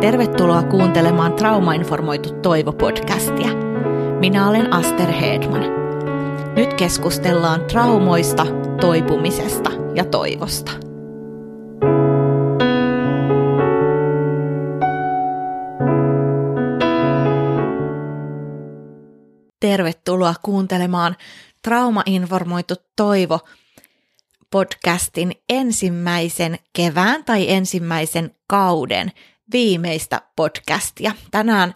Tervetuloa kuuntelemaan Traumainformoitu Toivo-podcastia. Minä olen Aster Hedman. Nyt keskustellaan traumoista, toipumisesta ja toivosta. Tervetuloa kuuntelemaan Traumainformoitu Toivo podcastin ensimmäisen kevään tai ensimmäisen kauden viimeistä podcastia. Tänään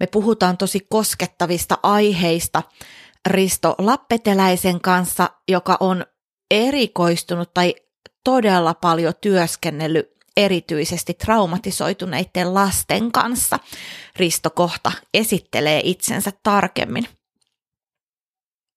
me puhutaan tosi koskettavista aiheista Risto Lappeteläisen kanssa, joka on erikoistunut tai todella paljon työskennellyt erityisesti traumatisoituneiden lasten kanssa. Risto kohta esittelee itsensä tarkemmin.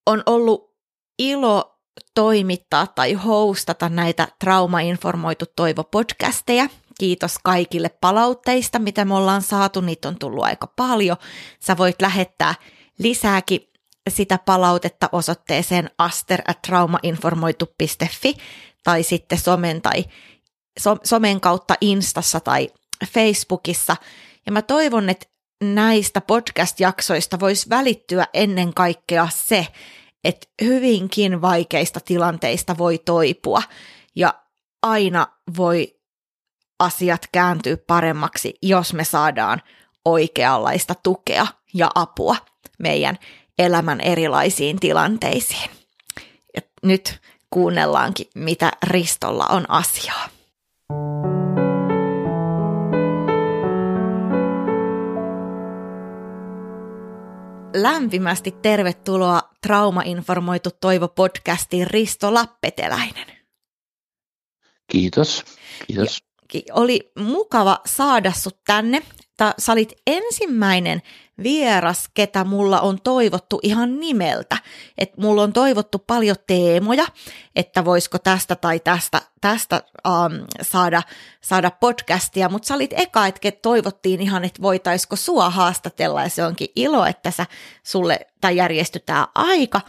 On ollut ilo toimittaa tai hostata näitä Traumainformoitu Toivo podcasteja. Kiitos kaikille palautteista, mitä me ollaan saatu. Niitä on tullut aika paljon. Sä voit lähettää lisääkin sitä palautetta osoitteeseen aster.traumainformoitu.fi tai sitten somen, tai, so, somen kautta Instassa tai Facebookissa. Ja mä toivon, että näistä podcast-jaksoista voisi välittyä ennen kaikkea se, että hyvinkin vaikeista tilanteista voi toipua ja aina voi asiat kääntyy paremmaksi, jos me saadaan oikeanlaista tukea ja apua meidän elämän erilaisiin tilanteisiin. Ja nyt kuunnellaankin, mitä Ristolla on asiaa. Lämpimästi tervetuloa Traumainformoitu Toivo-podcastiin Risto Lappeteläinen. Kiitos. Kiitos oli mukava saada sut tänne. Sä olit ensimmäinen vieras, ketä mulla on toivottu ihan nimeltä. Että mulla on toivottu paljon teemoja, että voisiko tästä tai tästä, tästä um, saada, saada podcastia, mutta sä olit eka, että toivottiin ihan, että voitaisiko sua haastatella ja se onkin ilo, että sä sulle tai järjestytään aika.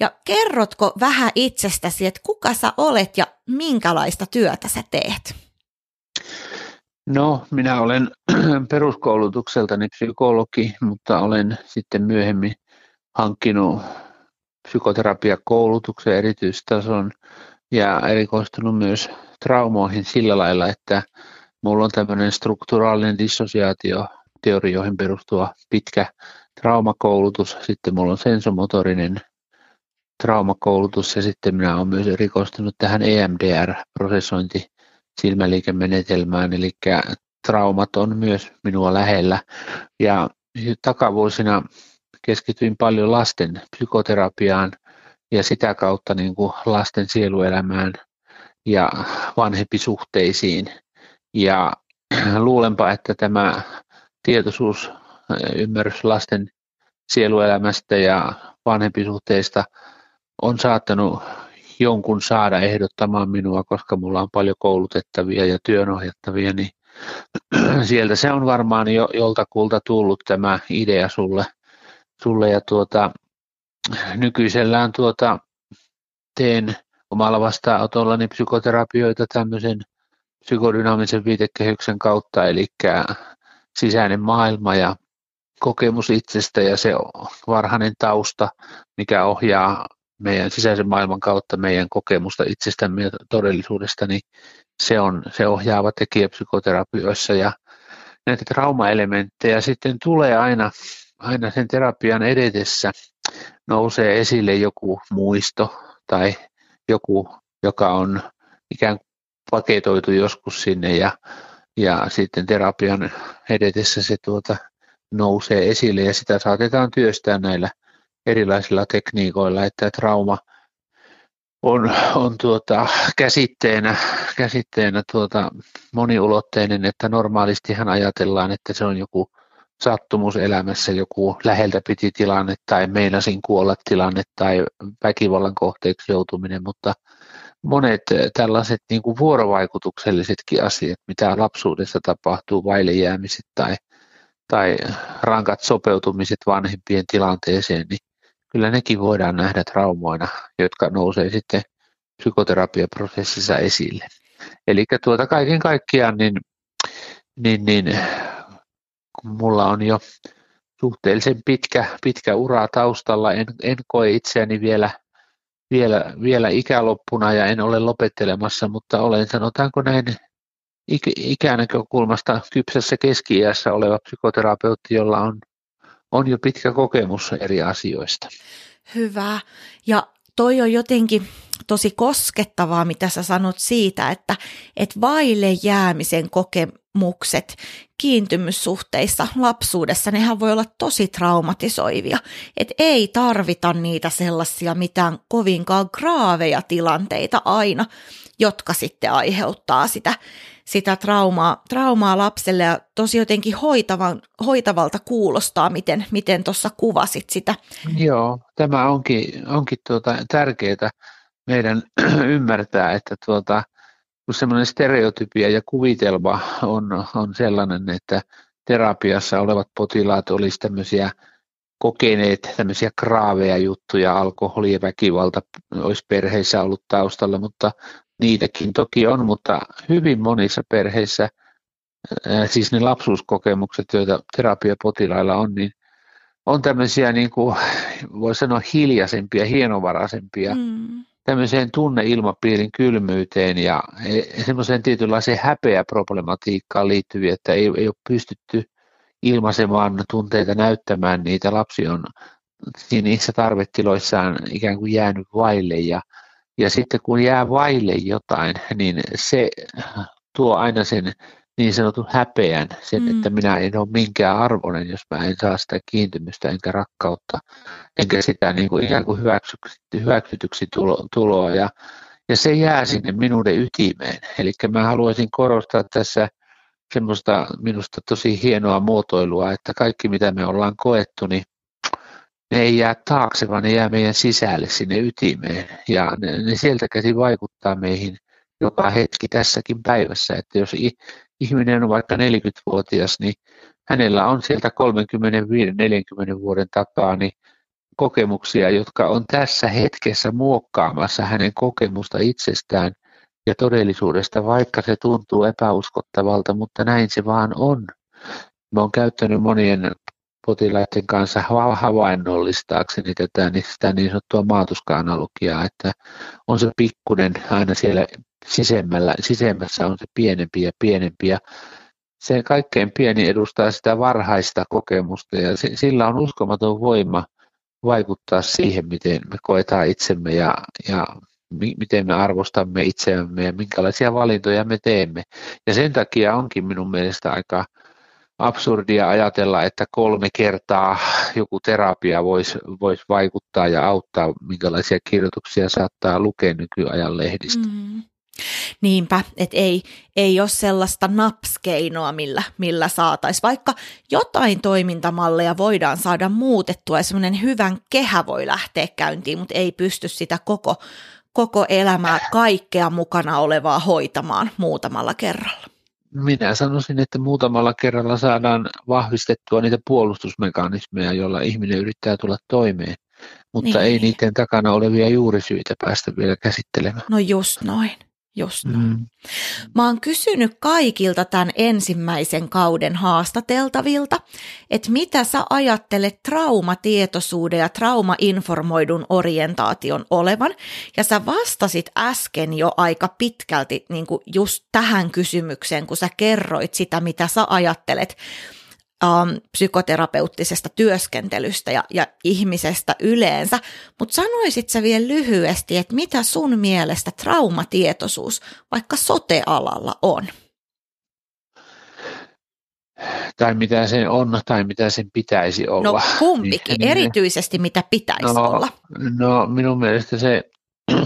Ja kerrotko vähän itsestäsi, että kuka sä olet ja minkälaista työtä sä teet? No, minä olen peruskoulutukseltani psykologi, mutta olen sitten myöhemmin hankkinut psykoterapiakoulutuksen erityistason ja erikoistunut myös traumoihin sillä lailla, että minulla on tämmöinen strukturaalinen dissosiaatio teorioihin perustuva pitkä traumakoulutus, sitten minulla on sensomotorinen traumakoulutus ja sitten minä olen myös erikoistunut tähän EMDR-prosessointi silmäliikemenetelmään, eli traumat on myös minua lähellä. Ja takavuosina keskityin paljon lasten psykoterapiaan ja sitä kautta niin kuin lasten sieluelämään ja vanhempisuhteisiin. Ja luulenpa, että tämä tietoisuus, ymmärrys lasten sieluelämästä ja vanhempisuhteista on saattanut jonkun saada ehdottamaan minua, koska mulla on paljon koulutettavia ja työnohjattavia, niin sieltä se on varmaan jo joltakulta tullut tämä idea sulle, sulle. Ja tuota, nykyisellään tuota, teen omalla vastaanotollani psykoterapioita tämmöisen psykodynaamisen viitekehyksen kautta, eli sisäinen maailma ja kokemus itsestä ja se varhainen tausta, mikä ohjaa meidän sisäisen maailman kautta meidän kokemusta itsestämme ja todellisuudesta, niin se on se ohjaava tekijä psykoterapioissa. Ja näitä traumaelementtejä sitten tulee aina, aina sen terapian edetessä. Nousee esille joku muisto tai joku, joka on ikään kuin paketoitu joskus sinne ja, ja sitten terapian edetessä se tuota nousee esille ja sitä saatetaan työstää näillä erilaisilla tekniikoilla, että trauma on, on tuota, käsitteenä, käsitteenä tuota, moniulotteinen, että normaalistihan ajatellaan, että se on joku sattumus elämässä, joku läheltä piti tilanne tai meinasin kuolla tilanne tai väkivallan kohteeksi joutuminen, mutta monet tällaiset niin kuin vuorovaikutuksellisetkin asiat, mitä lapsuudessa tapahtuu, vaille jäämiset tai, tai rankat sopeutumiset vanhempien tilanteeseen, niin kyllä nekin voidaan nähdä traumoina, jotka nousee sitten psykoterapiaprosessissa esille. Eli tuota kaiken kaikkiaan niin, niin, niin kun mulla on jo suhteellisen pitkä, pitkä ura taustalla, en, en koe itseäni vielä, vielä, vielä ikäloppuna ja en ole lopettelemassa, mutta olen sanotaanko näin ikänäkökulmasta kypsässä keski oleva psykoterapeutti, jolla on, on jo pitkä kokemus eri asioista. Hyvä. Ja toi on jotenkin tosi koskettavaa, mitä sä sanot siitä, että, että vaille jäämisen kokemukset kiintymyssuhteissa lapsuudessa, nehän voi olla tosi traumatisoivia. Että ei tarvita niitä sellaisia mitään kovinkaan graaveja tilanteita aina, jotka sitten aiheuttaa sitä, sitä traumaa, traumaa lapselle ja tosi jotenkin hoitavan, hoitavalta kuulostaa, miten miten tuossa kuvasit sitä. Joo, tämä onkin, onkin tuota tärkeää meidän ymmärtää, että tuota, kun semmoinen stereotypia ja kuvitelma on, on sellainen, että terapiassa olevat potilaat olisivat tämmöisiä kokeneet tämmöisiä kraaveja juttuja, alkoholi ja väkivalta olisi perheissä ollut taustalla, mutta niitäkin toki on, mutta hyvin monissa perheissä, siis ne lapsuuskokemukset, joita terapiapotilailla on, niin on tämmöisiä, niin kuin, voi sanoa, hiljaisempia, hienovaraisempia, mm. Tämmöiseen tunneilmapiirin kylmyyteen ja e, semmoiseen tietynlaiseen häpeäproblematiikkaan liittyviä, että ei, ei ole pystytty ilmaisemaan tunteita näyttämään niitä. Lapsi on niissä tarvetiloissaan ikään kuin jäänyt vaille ja ja sitten kun jää vaille jotain, niin se tuo aina sen niin sanotun häpeän, sen, mm. että minä en ole minkään arvoinen, jos mä en saa sitä kiintymystä enkä rakkautta, enkä sitä niin kuin ikään kuin hyväksytyksi, hyväksytyksi tulo, tuloa. Ja, ja se jää sinne minuuden ytimeen. Eli mä haluaisin korostaa tässä semmoista minusta tosi hienoa muotoilua, että kaikki mitä me ollaan koettu, niin ne ei jää taakse, vaan ne jää meidän sisälle sinne ytimeen. Ja ne, ne sieltä käsi vaikuttaa meihin joka hetki tässäkin päivässä. Että jos ihminen on vaikka 40-vuotias, niin hänellä on sieltä 35-40 vuoden takaa niin kokemuksia, jotka on tässä hetkessä muokkaamassa hänen kokemusta itsestään ja todellisuudesta, vaikka se tuntuu epäuskottavalta, mutta näin se vaan on. Mä oon käyttänyt monien potilaiden kanssa havainnollistaakseni tätä niin sitä niin sanottua maatuska-analogiaa, että on se pikkunen aina siellä sisemmällä, sisemmässä on se pienempi ja pienempi ja se kaikkein pieni edustaa sitä varhaista kokemusta ja sillä on uskomaton voima vaikuttaa siihen, miten me koetaan itsemme ja, ja miten me arvostamme itseämme ja minkälaisia valintoja me teemme. Ja sen takia onkin minun mielestä aika absurdia ajatella, että kolme kertaa joku terapia voisi vois vaikuttaa ja auttaa, minkälaisia kirjoituksia saattaa lukea nykyajan lehdistä. Mm. Niinpä, että ei, ei ole sellaista napskeinoa, millä, millä saataisiin. Vaikka jotain toimintamalleja voidaan saada muutettua ja semmoinen hyvän kehä voi lähteä käyntiin, mutta ei pysty sitä koko, koko elämää kaikkea mukana olevaa hoitamaan muutamalla kerralla minä sanoisin, että muutamalla kerralla saadaan vahvistettua niitä puolustusmekanismeja, joilla ihminen yrittää tulla toimeen, mutta niin. ei niiden takana olevia juurisyitä päästä vielä käsittelemään. No just noin. Just mm. Mä oon kysynyt kaikilta tämän ensimmäisen kauden haastateltavilta, että mitä sä ajattelet traumatietoisuuden ja traumainformoidun orientaation olevan. Ja sä vastasit äsken jo aika pitkälti niin just tähän kysymykseen, kun sä kerroit sitä, mitä sä ajattelet um, psykoterapeuttisesta työskentelystä ja, ja ihmisestä yleensä, mutta sanoisit sä vielä lyhyesti, että mitä sun mielestä traumatietoisuus vaikka sotealalla on? Tai mitä se on, tai mitä sen pitäisi olla. No kumpikin, niin, erityisesti mitä pitäisi no, olla. No minun mielestä se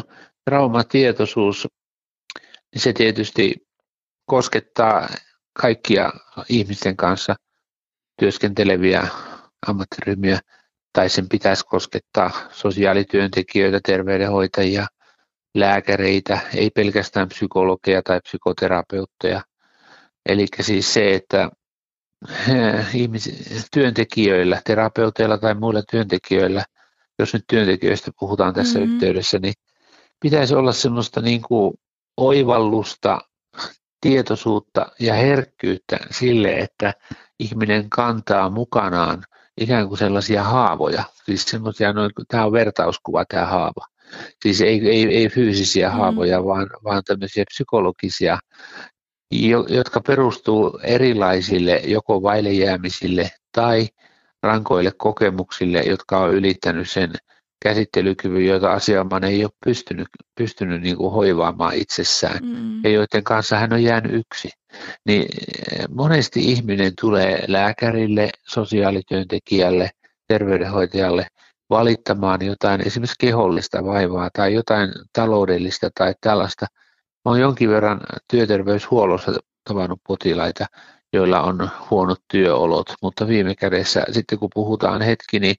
traumatietoisuus, niin se tietysti koskettaa kaikkia ihmisten kanssa – työskenteleviä ammattiryhmiä, tai sen pitäisi koskettaa sosiaalityöntekijöitä, terveydenhoitajia, lääkäreitä, ei pelkästään psykologeja tai psykoterapeutteja. Eli siis se, että eh, ihmis- työntekijöillä, terapeuteilla tai muilla työntekijöillä, jos nyt työntekijöistä puhutaan tässä mm-hmm. yhteydessä, niin pitäisi olla semmoista niin kuin oivallusta tietoisuutta ja herkkyyttä sille, että ihminen kantaa mukanaan ikään kuin sellaisia haavoja. Siis semmoisia, noin, tämä on vertauskuva tämä haava. Siis ei, ei, ei fyysisiä mm. haavoja, vaan, vaan tämmöisiä psykologisia, jotka perustuu erilaisille joko vaille jäämisille tai rankoille kokemuksille, jotka on ylittänyt sen käsittelykyvyn, joita asiamaan ei ole pystynyt, pystynyt niin kuin hoivaamaan itsessään mm. ja joiden kanssa hän on jäänyt yksi. Niin eh, monesti ihminen tulee lääkärille, sosiaalityöntekijälle, terveydenhoitajalle valittamaan jotain esimerkiksi kehollista vaivaa tai jotain taloudellista tai tällaista. Olen jonkin verran työterveyshuollossa tavannut potilaita, joilla on huonot työolot, mutta viime kädessä sitten kun puhutaan hetki, niin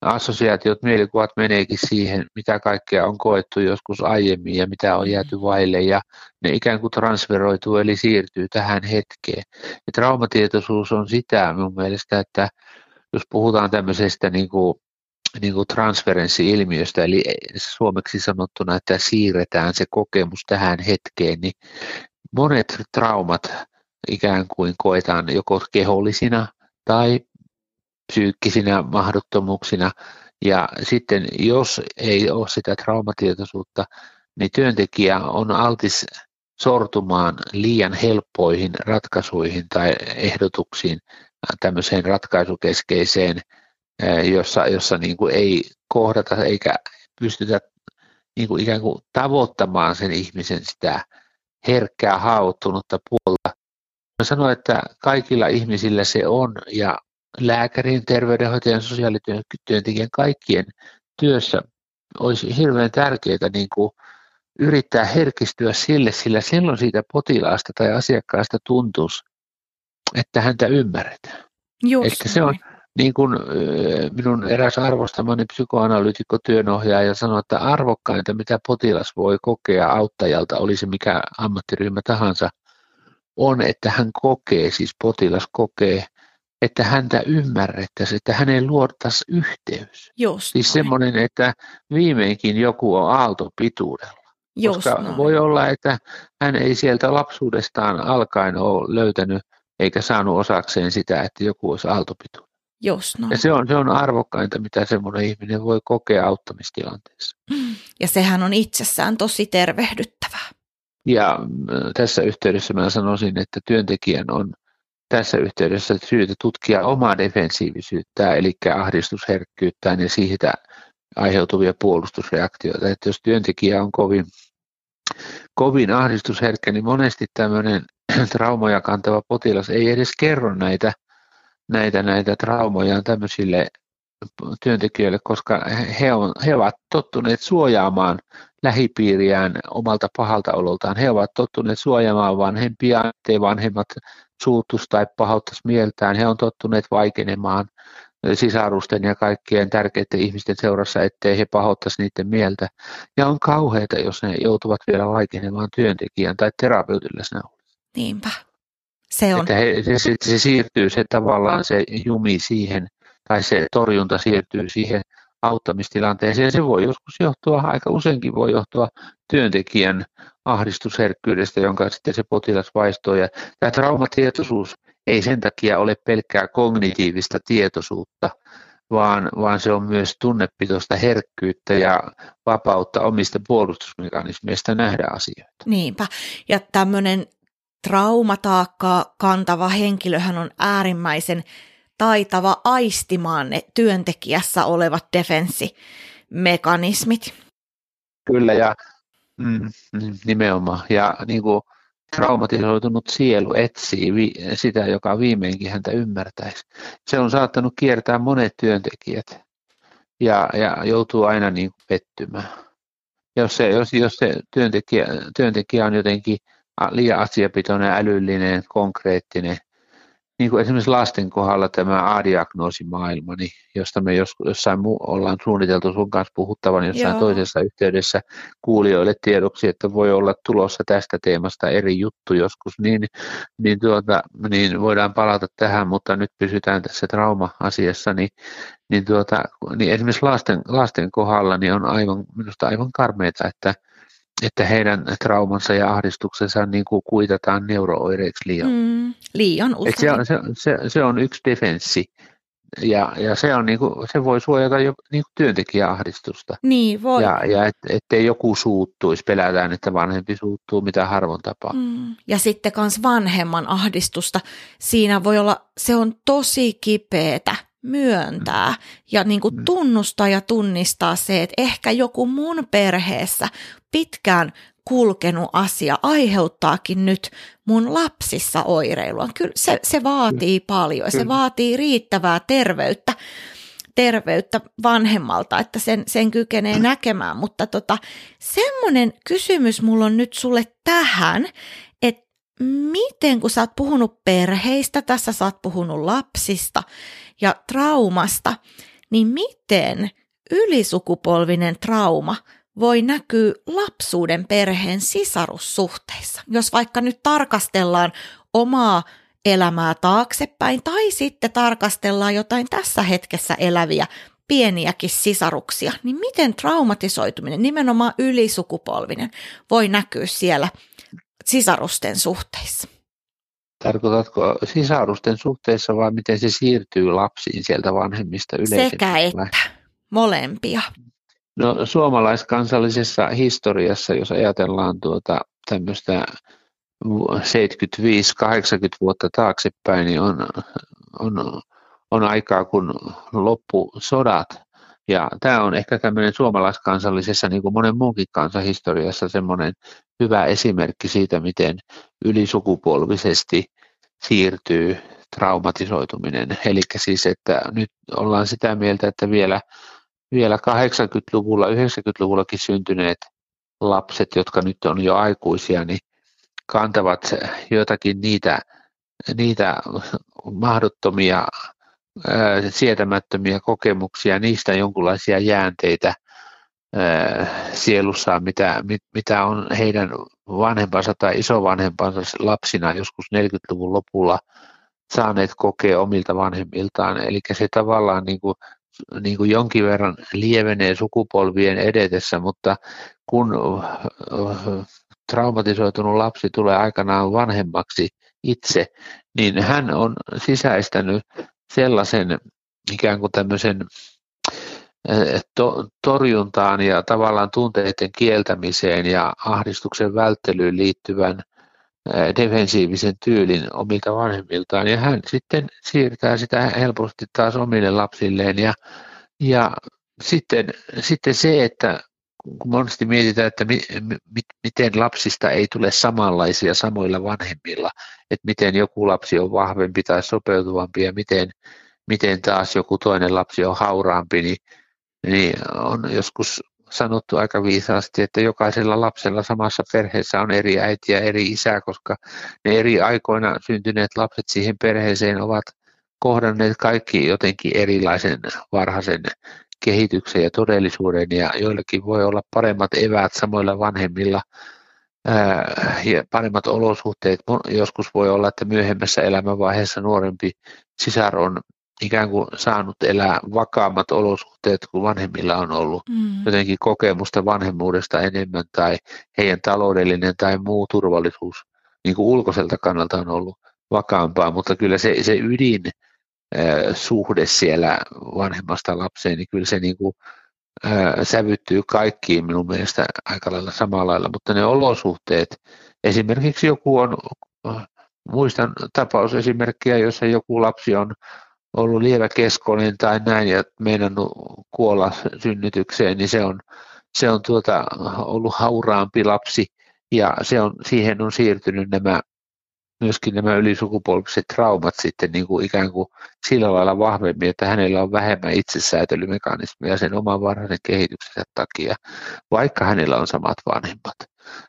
assosiaatiot, mielikuvat meneekin siihen, mitä kaikkea on koettu joskus aiemmin ja mitä on jääty vaille ja ne ikään kuin transferoituu eli siirtyy tähän hetkeen. Ja traumatietoisuus on sitä mun mielestä, että jos puhutaan tämmöisestä niin kuin, niin kuin transferenssi-ilmiöstä, eli suomeksi sanottuna, että siirretään se kokemus tähän hetkeen, niin monet traumat ikään kuin koetaan joko kehollisina tai psyykkisinä mahdottomuuksina. Ja sitten jos ei ole sitä traumatietoisuutta, niin työntekijä on altis sortumaan liian helppoihin ratkaisuihin tai ehdotuksiin tämmöiseen ratkaisukeskeiseen, jossa, jossa niin kuin ei kohdata eikä pystytä niin kuin ikään kuin tavoittamaan sen ihmisen sitä herkkää haavoittunutta puolta. Mä sanoin, että kaikilla ihmisillä se on ja lääkärin, terveydenhoitajan, sosiaalityöntekijän kaikkien työssä olisi hirveän tärkeää niin kuin yrittää herkistyä sille, sillä silloin siitä potilaasta tai asiakkaasta tuntuisi, että häntä ymmärretään. Just se on niin kuin minun eräs arvostamani psykoanalyytikko työnohjaaja sanoi, että arvokkainta, mitä potilas voi kokea auttajalta, olisi mikä ammattiryhmä tahansa, on, että hän kokee, siis potilas kokee, että häntä ymmärrettäisiin, että hänen luotaisiin yhteys. Just siis semmoinen, että viimeinkin joku on aaltopituudella. Just Koska noin. voi olla, että hän ei sieltä lapsuudestaan alkaen ole löytänyt eikä saanut osakseen sitä, että joku olisi aaltopituudella. Just noin. Ja se on, se on arvokkainta, mitä semmoinen ihminen voi kokea auttamistilanteessa. Ja sehän on itsessään tosi tervehdyttävää. Ja tässä yhteydessä mä sanoisin, että työntekijän on tässä yhteydessä tutkia omaa defensiivisyyttään, eli ahdistusherkkyyttään ja siitä aiheutuvia puolustusreaktioita. Että jos työntekijä on kovin, kovin ahdistusherkkä, niin monesti tämmöinen traumoja kantava potilas ei edes kerro näitä, näitä, näitä traumojaan tämmöisille työntekijöille, koska he, on, he ovat tottuneet suojaamaan lähipiiriään omalta pahalta ololtaan. He ovat tottuneet suojaamaan vanhempia, ettei vanhemmat suutus tai pahauttaisi mieltään. He on tottuneet vaikenemaan sisarusten ja kaikkien tärkeiden ihmisten seurassa, ettei he pahoittaisi niiden mieltä. Ja on kauheita, jos ne joutuvat vielä vaikenemaan työntekijän tai terapeutille läsnä Niinpä. Se on. Että he, se, se, se siirtyy se tavallaan se jumi siihen, tai se torjunta siirtyy siihen auttamistilanteeseen. Se voi joskus johtua, aika useinkin voi johtua työntekijän ahdistusherkkyydestä, jonka sitten se potilas vaistoo. Ja tämä traumatietoisuus ei sen takia ole pelkkää kognitiivista tietoisuutta, vaan, vaan se on myös tunnepitoista herkkyyttä ja vapautta omista puolustusmekanismeista nähdä asioita. Niinpä. Ja tämmöinen traumataakkaa kantava henkilöhän on äärimmäisen taitava aistimaan ne työntekijässä olevat defenssimekanismit. Kyllä, ja mm, nimenomaan. Ja niin kuin traumatisoitunut sielu etsii vi- sitä, joka viimeinkin häntä ymmärtäisi. Se on saattanut kiertää monet työntekijät ja, ja joutuu aina niin kuin pettymään. Jos se, jos, jos se työntekijä, työntekijä on jotenkin liian asiapitoinen, älyllinen, konkreettinen, niin kuin esimerkiksi lasten kohdalla tämä A-diagnoosimaailma, niin josta me jos, jossain muu, ollaan suunniteltu sun kanssa puhuttavan jossain Joo. toisessa yhteydessä kuulijoille tiedoksi, että voi olla tulossa tästä teemasta eri juttu joskus, niin, niin, tuota, niin voidaan palata tähän, mutta nyt pysytään tässä trauma-asiassa, niin, niin, tuota, niin esimerkiksi lasten, lasten kohdalla niin on aivan, minusta aivan karmeita, että että heidän traumansa ja ahdistuksensa niin kuin kuitataan neurooireiksi liian. Mm, liian usein. se, on, se, se, se on yksi defenssi. Ja, ja se, on niin kuin, se voi suojata jo niin kuin työntekijäahdistusta. Niin voi. Ja, ja et, ettei joku suuttuisi, pelätään, että vanhempi suuttuu, mitä harvoin tapaa. Mm. Ja sitten myös vanhemman ahdistusta. Siinä voi olla, se on tosi kipeetä myöntää ja niin kuin mm. tunnustaa ja tunnistaa se, että ehkä joku mun perheessä pitkään kulkenut asia aiheuttaakin nyt mun lapsissa oireilua. Kyllä se, se vaatii paljon, se vaatii riittävää terveyttä, terveyttä vanhemmalta, että sen, sen kykenee näkemään. Mutta tota, semmoinen kysymys mulla on nyt sulle tähän, että miten kun sä oot puhunut perheistä, tässä sä oot puhunut lapsista ja traumasta, niin miten ylisukupolvinen trauma – voi näkyä lapsuuden perheen sisarussuhteissa. Jos vaikka nyt tarkastellaan omaa elämää taaksepäin tai sitten tarkastellaan jotain tässä hetkessä eläviä pieniäkin sisaruksia, niin miten traumatisoituminen, nimenomaan ylisukupolvinen, voi näkyä siellä sisarusten suhteissa? Tarkoitatko sisarusten suhteessa vai miten se siirtyy lapsiin sieltä vanhemmista yleisesti? Sekä että, molempia. No suomalaiskansallisessa historiassa, jos ajatellaan tuota tämmöistä 75-80 vuotta taaksepäin, niin on, on, on aikaa, kun loppu sodat. Ja tämä on ehkä tämmöinen suomalaiskansallisessa, niin kuin monen muunkin kansahistoriassa, semmoinen hyvä esimerkki siitä, miten ylisukupolvisesti siirtyy traumatisoituminen. Eli siis, että nyt ollaan sitä mieltä, että vielä vielä 80-luvulla, 90-luvullakin syntyneet lapset, jotka nyt on jo aikuisia, niin kantavat jotakin niitä, niitä mahdottomia, sietämättömiä kokemuksia, niistä jonkinlaisia jäänteitä sielussaan, mitä, mitä on heidän vanhempansa tai isovanhempansa lapsina joskus 40-luvun lopulla saaneet kokea omilta vanhemmiltaan. Eli se tavallaan niin kuin niin kuin jonkin verran lievenee sukupolvien edetessä, mutta kun traumatisoitunut lapsi tulee aikanaan vanhemmaksi itse, niin hän on sisäistänyt sellaisen ikään kuin tämmöisen to, torjuntaan ja tavallaan tunteiden kieltämiseen ja ahdistuksen välttelyyn liittyvän defensiivisen tyylin omilta vanhemmiltaan. Ja hän sitten siirtää sitä helposti taas omille lapsilleen. Ja, ja sitten, sitten se, että kun monesti mietitään, että mi, mi, miten lapsista ei tule samanlaisia samoilla vanhemmilla, että miten joku lapsi on vahvempi tai sopeutuvampi ja miten, miten taas joku toinen lapsi on hauraampi, niin, niin on joskus sanottu aika viisaasti, että jokaisella lapsella samassa perheessä on eri äiti ja eri isä, koska ne eri aikoina syntyneet lapset siihen perheeseen ovat kohdanneet kaikki jotenkin erilaisen varhaisen kehityksen ja todellisuuden ja joillekin voi olla paremmat eväät samoilla vanhemmilla ja paremmat olosuhteet. Joskus voi olla, että myöhemmässä elämänvaiheessa nuorempi sisar on ikään kuin saanut elää vakaammat olosuhteet kuin vanhemmilla on ollut. Mm. Jotenkin kokemusta vanhemmuudesta enemmän tai heidän taloudellinen tai muu turvallisuus niin kuin ulkoiselta kannalta on ollut vakaampaa, mutta kyllä se, se ydin suhde siellä vanhemmasta lapseen, niin kyllä se niin kuin, ää, sävyttyy kaikkiin minun mielestä aika lailla samalla lailla, mutta ne olosuhteet, esimerkiksi joku on, muistan tapausesimerkkiä, jossa joku lapsi on ollut lieväkeskoinen tai näin ja meinannut kuolla synnytykseen, niin se on, se on tuota, ollut hauraampi lapsi ja se on, siihen on siirtynyt nämä myöskin nämä ylisukupolviset traumat sitten niin kuin ikään kuin sillä lailla vahvemmin, että hänellä on vähemmän itsesäätelymekanismeja sen oman varhaisen kehityksensä takia, vaikka hänellä on samat vanhemmat.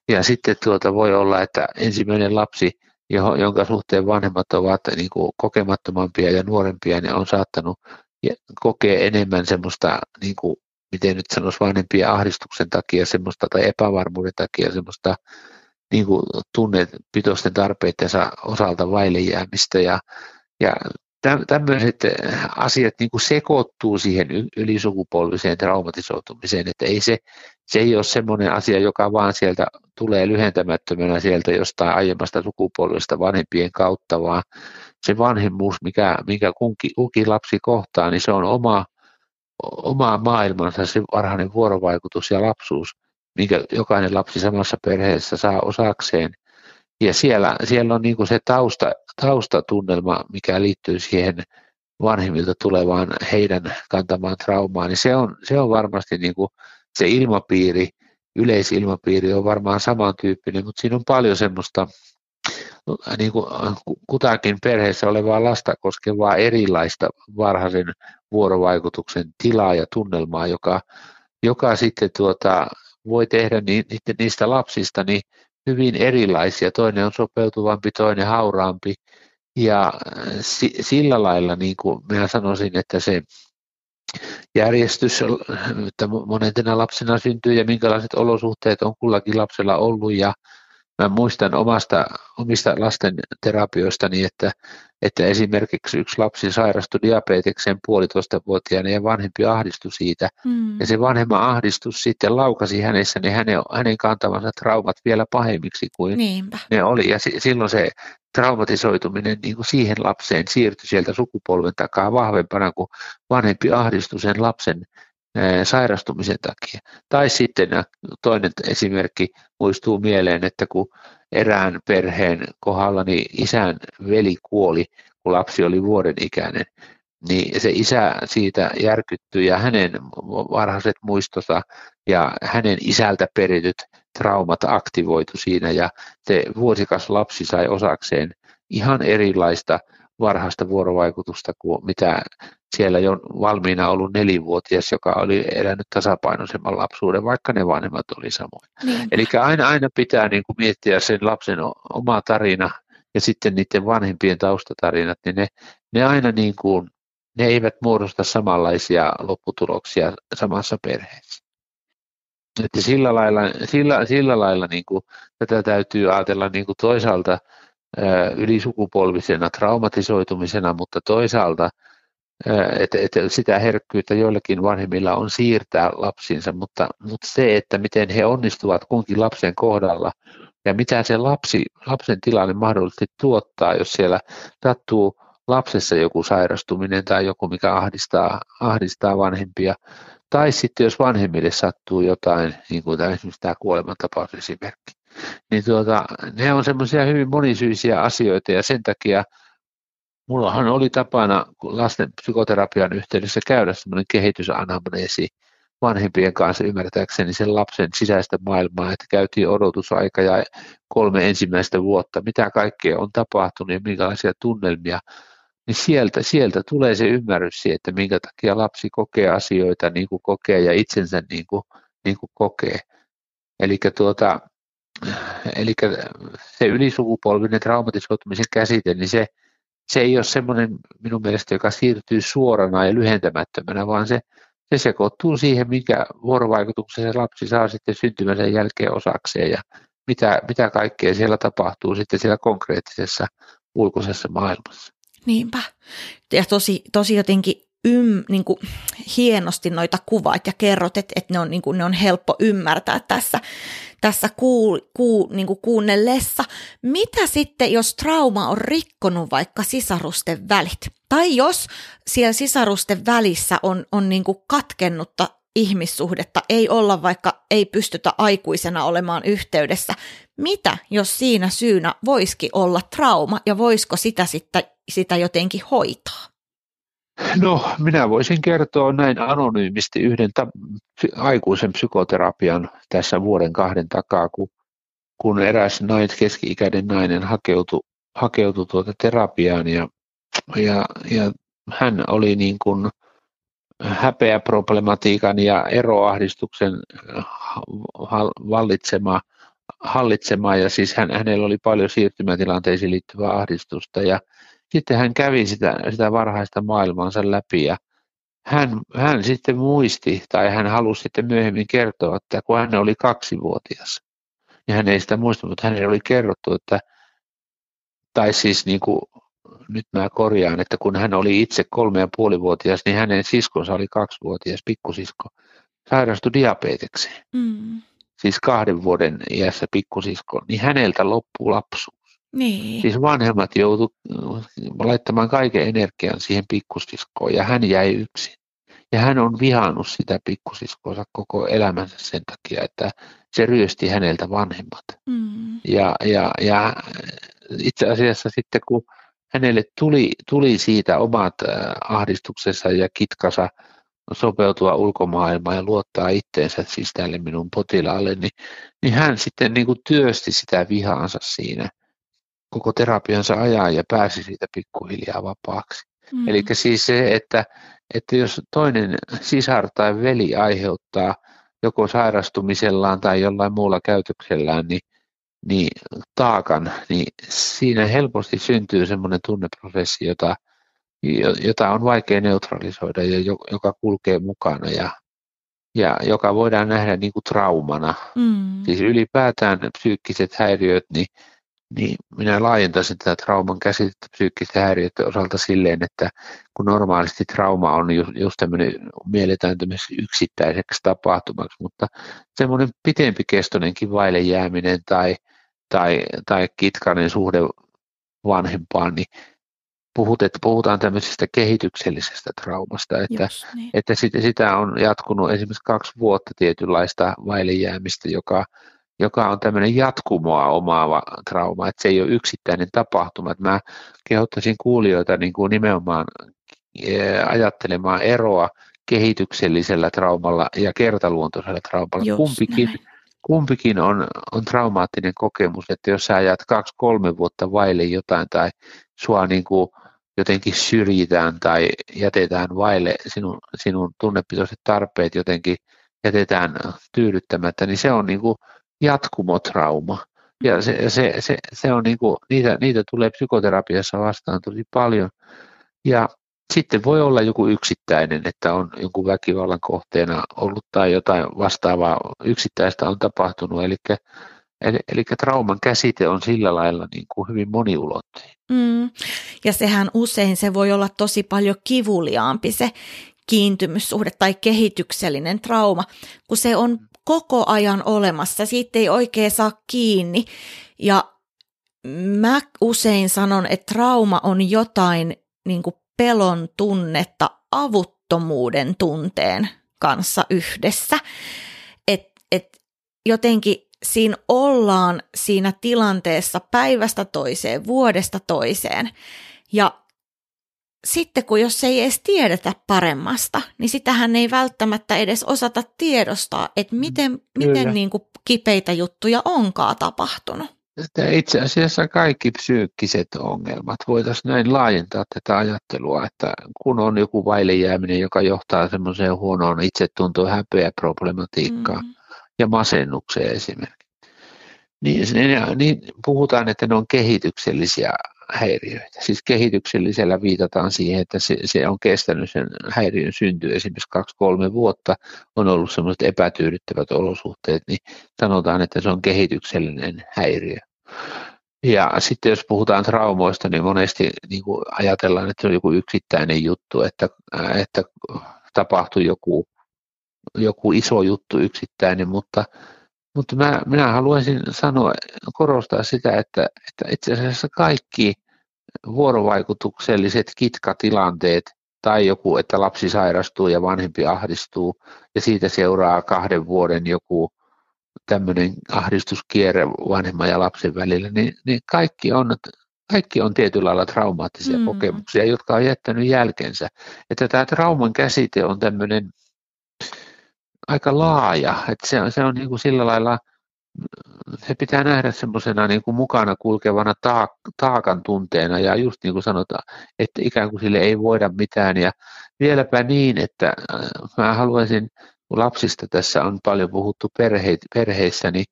Ja sitten tuota voi olla, että ensimmäinen lapsi jonka suhteen vanhemmat ovat niin kuin kokemattomampia ja nuorempia, niin on saattanut kokea enemmän semmoista, niin kuin, miten nyt sanoisi, vanhempien ahdistuksen takia semmoista tai epävarmuuden takia semmoista niin kuin tunnepitoisten tarpeittensa osalta vaille jäämistä. Ja, ja tämmöiset asiat niin kuin sekoittuu siihen ylisukupolviseen traumatisoitumiseen, että ei se, se ei ole semmoinen asia, joka vaan sieltä tulee lyhentämättömänä sieltä jostain aiemmasta sukupolvesta vanhempien kautta, vaan se vanhemmuus, mikä, mikä kunkin, kunkin lapsi kohtaa, niin se on oma, oma maailmansa, se varhainen vuorovaikutus ja lapsuus, minkä jokainen lapsi samassa perheessä saa osakseen. Ja siellä, siellä on niin se tausta, taustatunnelma, mikä liittyy siihen vanhemmilta tulevaan heidän kantamaan traumaan, niin se on, se on varmasti niin kuin se ilmapiiri, yleisilmapiiri on varmaan samantyyppinen, mutta siinä on paljon semmoista niin kuin kutakin perheessä olevaa lasta koskevaa erilaista varhaisen vuorovaikutuksen tilaa ja tunnelmaa, joka, joka sitten tuota, voi tehdä ni, niistä lapsista niin hyvin erilaisia. Toinen on sopeutuvampi, toinen hauraampi. Ja sillä lailla niin kuin minä sanoisin, että se järjestys, että monentena lapsena syntyy ja minkälaiset olosuhteet on kullakin lapsella ollut ja Mä muistan omasta, omista lasten terapioistani, että, että esimerkiksi yksi lapsi sairastui diabetekseen puolitoista-vuotiaana ja vanhempi ahdistui siitä. Mm. Ja se vanhemman ahdistus sitten laukasi hänessä niin hänen, hänen kantamansa traumat vielä pahemmiksi kuin Niinpä. ne oli. Ja silloin se traumatisoituminen niin kuin siihen lapseen siirtyi sieltä sukupolven takaa vahvempana, kuin vanhempi ahdistui sen lapsen sairastumisen takia. Tai sitten toinen esimerkki muistuu mieleen, että kun erään perheen kohdalla niin isän veli kuoli, kun lapsi oli vuoden ikäinen, niin se isä siitä järkyttyi ja hänen varhaiset muistonsa ja hänen isältä perityt traumat aktivoitu siinä ja se vuosikas lapsi sai osakseen ihan erilaista varhaista vuorovaikutusta kuin mitä siellä jo valmiina ollut nelivuotias, joka oli elänyt tasapainoisemman lapsuuden, vaikka ne vanhemmat oli samoin. Niin. Eli aina, aina pitää niin kuin miettiä sen lapsen oma tarina ja sitten niiden vanhempien taustatarinat, niin ne, ne aina niin kuin, ne eivät muodosta samanlaisia lopputuloksia samassa perheessä. Että sillä lailla, sillä, sillä lailla niin kuin, tätä täytyy ajatella niin kuin toisaalta ylisukupolvisena traumatisoitumisena, mutta toisaalta että, että sitä herkkyyttä joillakin vanhemmilla on siirtää lapsinsa, mutta, mutta se, että miten he onnistuvat kunkin lapsen kohdalla ja mitä se lapsi, lapsen tilanne mahdollisesti tuottaa, jos siellä sattuu lapsessa joku sairastuminen tai joku, mikä ahdistaa, ahdistaa vanhempia, tai sitten jos vanhemmille sattuu jotain, niin kuin tämä, esimerkiksi tämä kuolemantapausesimerkki, niin tuota, ne on semmoisia hyvin monisyisiä asioita ja sen takia Mullahan oli tapana lasten psykoterapian yhteydessä käydä semmoinen kehitysanamneesi vanhempien kanssa ymmärtääkseni sen lapsen sisäistä maailmaa, että käytiin odotusaika ja kolme ensimmäistä vuotta, mitä kaikkea on tapahtunut ja minkälaisia tunnelmia, niin sieltä, sieltä tulee se ymmärrys siihen, että minkä takia lapsi kokee asioita niin kuin kokee ja itsensä niin kuin, niin kuin kokee. Eli tuota, eli se ylisukupolvinen traumatisoitumisen käsite, niin se, se ei ole semmoinen minun mielestä, joka siirtyy suorana ja lyhentämättömänä, vaan se, se sekoittuu siihen, mikä vuorovaikutuksen se lapsi saa sitten syntymänsä jälkeen osakseen ja mitä, mitä kaikkea siellä tapahtuu sitten siellä konkreettisessa ulkoisessa maailmassa. Niinpä. Ja tosi, tosi jotenkin ym, niin kuin, hienosti noita kuvat ja kerrot, että, että ne, on, niin kuin, ne on helppo ymmärtää tässä, tässä kuu, kuu, niin kuin kuunnellessa. Mitä sitten, jos trauma on rikkonut vaikka sisarusten välit? Tai jos siellä sisarusten välissä on, on niin kuin katkennutta ihmissuhdetta, ei olla vaikka, ei pystytä aikuisena olemaan yhteydessä. Mitä, jos siinä syynä voisikin olla trauma ja voisiko sitä sitten sitä jotenkin hoitaa? No, minä voisin kertoa näin anonyymisti yhden ta- aikuisen psykoterapian tässä vuoden kahden takaa, kun, kun eräs nait, keski-ikäinen nainen hakeutui, hakeutui tuota terapiaan ja, ja, ja hän oli niin kuin häpeäproblematiikan ja eroahdistuksen vallitsema, hallitsema ja siis hän, hänellä oli paljon siirtymätilanteisiin liittyvää ahdistusta ja sitten hän kävi sitä, sitä varhaista maailmaansa läpi ja hän, hän sitten muisti tai hän halusi sitten myöhemmin kertoa, että kun hän oli kaksivuotias, niin hän ei sitä muista, mutta hänelle oli kerrottu, että tai siis niin kuin, nyt mä korjaan, että kun hän oli itse kolme ja puolivuotias, niin hänen siskonsa oli kaksivuotias pikkusisko. sairastui diabetekseen, Mm. siis kahden vuoden iässä pikkusisko, niin häneltä loppuu lapsuus. Niin. Siis vanhemmat joutu laittamaan kaiken energian siihen pikkusiskoon ja hän jäi yksin. Ja hän on vihannut sitä pikkusiskoa koko elämänsä sen takia, että se ryösti häneltä vanhemmat. Mm. Ja, ja, ja itse asiassa sitten kun hänelle tuli, tuli siitä omat äh, ahdistuksensa ja kitkansa sopeutua ulkomaailmaan ja luottaa itteensä siis tälle minun potilaalle, niin, niin hän sitten niin kuin työsti sitä vihaansa siinä koko terapiansa ajan ja pääsi siitä pikkuhiljaa vapaaksi. Mm. Eli siis se, että, että jos toinen sisar tai veli aiheuttaa joko sairastumisellaan tai jollain muulla käytöksellään niin, niin taakan, niin siinä helposti syntyy semmoinen tunneprosessi, jota, jota on vaikea neutralisoida ja joka kulkee mukana ja, ja joka voidaan nähdä niin kuin traumana. Mm. Siis ylipäätään psyykkiset häiriöt, niin niin minä laajentaisin tätä trauman käsitettä psyykkisten häiriöiden osalta silleen, että kun normaalisti trauma on just, just tämmöinen, mielletään yksittäiseksi tapahtumaksi, mutta semmoinen pitempi kestoinenkin vaille jääminen tai, tai, tai kitkainen suhde vanhempaan, niin puhut, että puhutaan tämmöisestä kehityksellisestä traumasta, että, Just niin. että sitä, sitä on jatkunut esimerkiksi kaksi vuotta tietynlaista vaille jäämistä, joka joka on tämmöinen jatkumoa omaava trauma, että se ei ole yksittäinen tapahtuma. Että mä kehottaisin kuulijoita niin kuin nimenomaan eh, ajattelemaan eroa kehityksellisellä traumalla ja kertaluontoisella traumalla. Just kumpikin, näin. kumpikin on, on traumaattinen kokemus, että jos sä ajat kaksi-kolme vuotta vaille jotain tai sua niin kuin jotenkin syrjitään tai jätetään vaille sinun, sinun tunnepitoiset tarpeet jotenkin jätetään tyydyttämättä, niin se on niin kuin jatkumotrauma. Ja se, se, se, se on niin kuin, niitä, niitä tulee psykoterapiassa vastaan tosi paljon. Ja sitten voi olla joku yksittäinen, että on jonkun väkivallan kohteena ollut tai jotain vastaavaa yksittäistä on tapahtunut. Eli, eli, eli trauman käsite on sillä lailla niin kuin hyvin moniulotteinen. Mm. Ja sehän usein se voi olla tosi paljon kivuliaampi se kiintymyssuhde tai kehityksellinen trauma, kun se on koko ajan olemassa, siitä ei oikein saa kiinni. Ja mä usein sanon, että trauma on jotain niin kuin pelon tunnetta avuttomuuden tunteen kanssa yhdessä. Että et jotenkin siinä ollaan siinä tilanteessa päivästä toiseen, vuodesta toiseen. Ja sitten kun jos ei edes tiedetä paremmasta, niin sitähän ei välttämättä edes osata tiedostaa, että miten, miten niin kuin kipeitä juttuja onkaan tapahtunut. Itse asiassa kaikki psyykkiset ongelmat voitaisiin näin laajentaa tätä ajattelua, että kun on joku vailejääminen, joka johtaa semmoiseen huonoon itsetuntoon, häpeä problematiikkaan mm. ja masennukseen esimerkiksi, niin, niin puhutaan, että ne on kehityksellisiä häiriöitä. Siis kehityksellisellä viitataan siihen, että se, se on kestänyt sen häiriön synty esimerkiksi kaksi-kolme vuotta, on ollut sellaiset epätyydyttävät olosuhteet, niin sanotaan, että se on kehityksellinen häiriö. Ja sitten jos puhutaan traumoista, niin monesti niin kuin ajatellaan, että se on joku yksittäinen juttu, että, että tapahtui joku, joku iso juttu yksittäinen, mutta mutta mä, minä haluaisin sanoa, korostaa sitä, että, että itse asiassa kaikki vuorovaikutukselliset kitkatilanteet tai joku, että lapsi sairastuu ja vanhempi ahdistuu ja siitä seuraa kahden vuoden joku tämmöinen ahdistuskierre vanhemman ja lapsen välillä, niin, niin kaikki, on, kaikki on tietyllä lailla traumaattisia mm. kokemuksia, jotka on jättänyt jälkensä. Että tämä trauman käsite on tämmöinen aika laaja, että se se on niin kuin sillä lailla, se pitää nähdä semmoisena niin kuin mukana kulkevana taak, taakan tunteena. Ja just niin kuin sanotaan, että ikään kuin sille ei voida mitään. Ja vieläpä niin, että äh, mä haluaisin, kun lapsista tässä on paljon puhuttu perhe, perheissä, niin,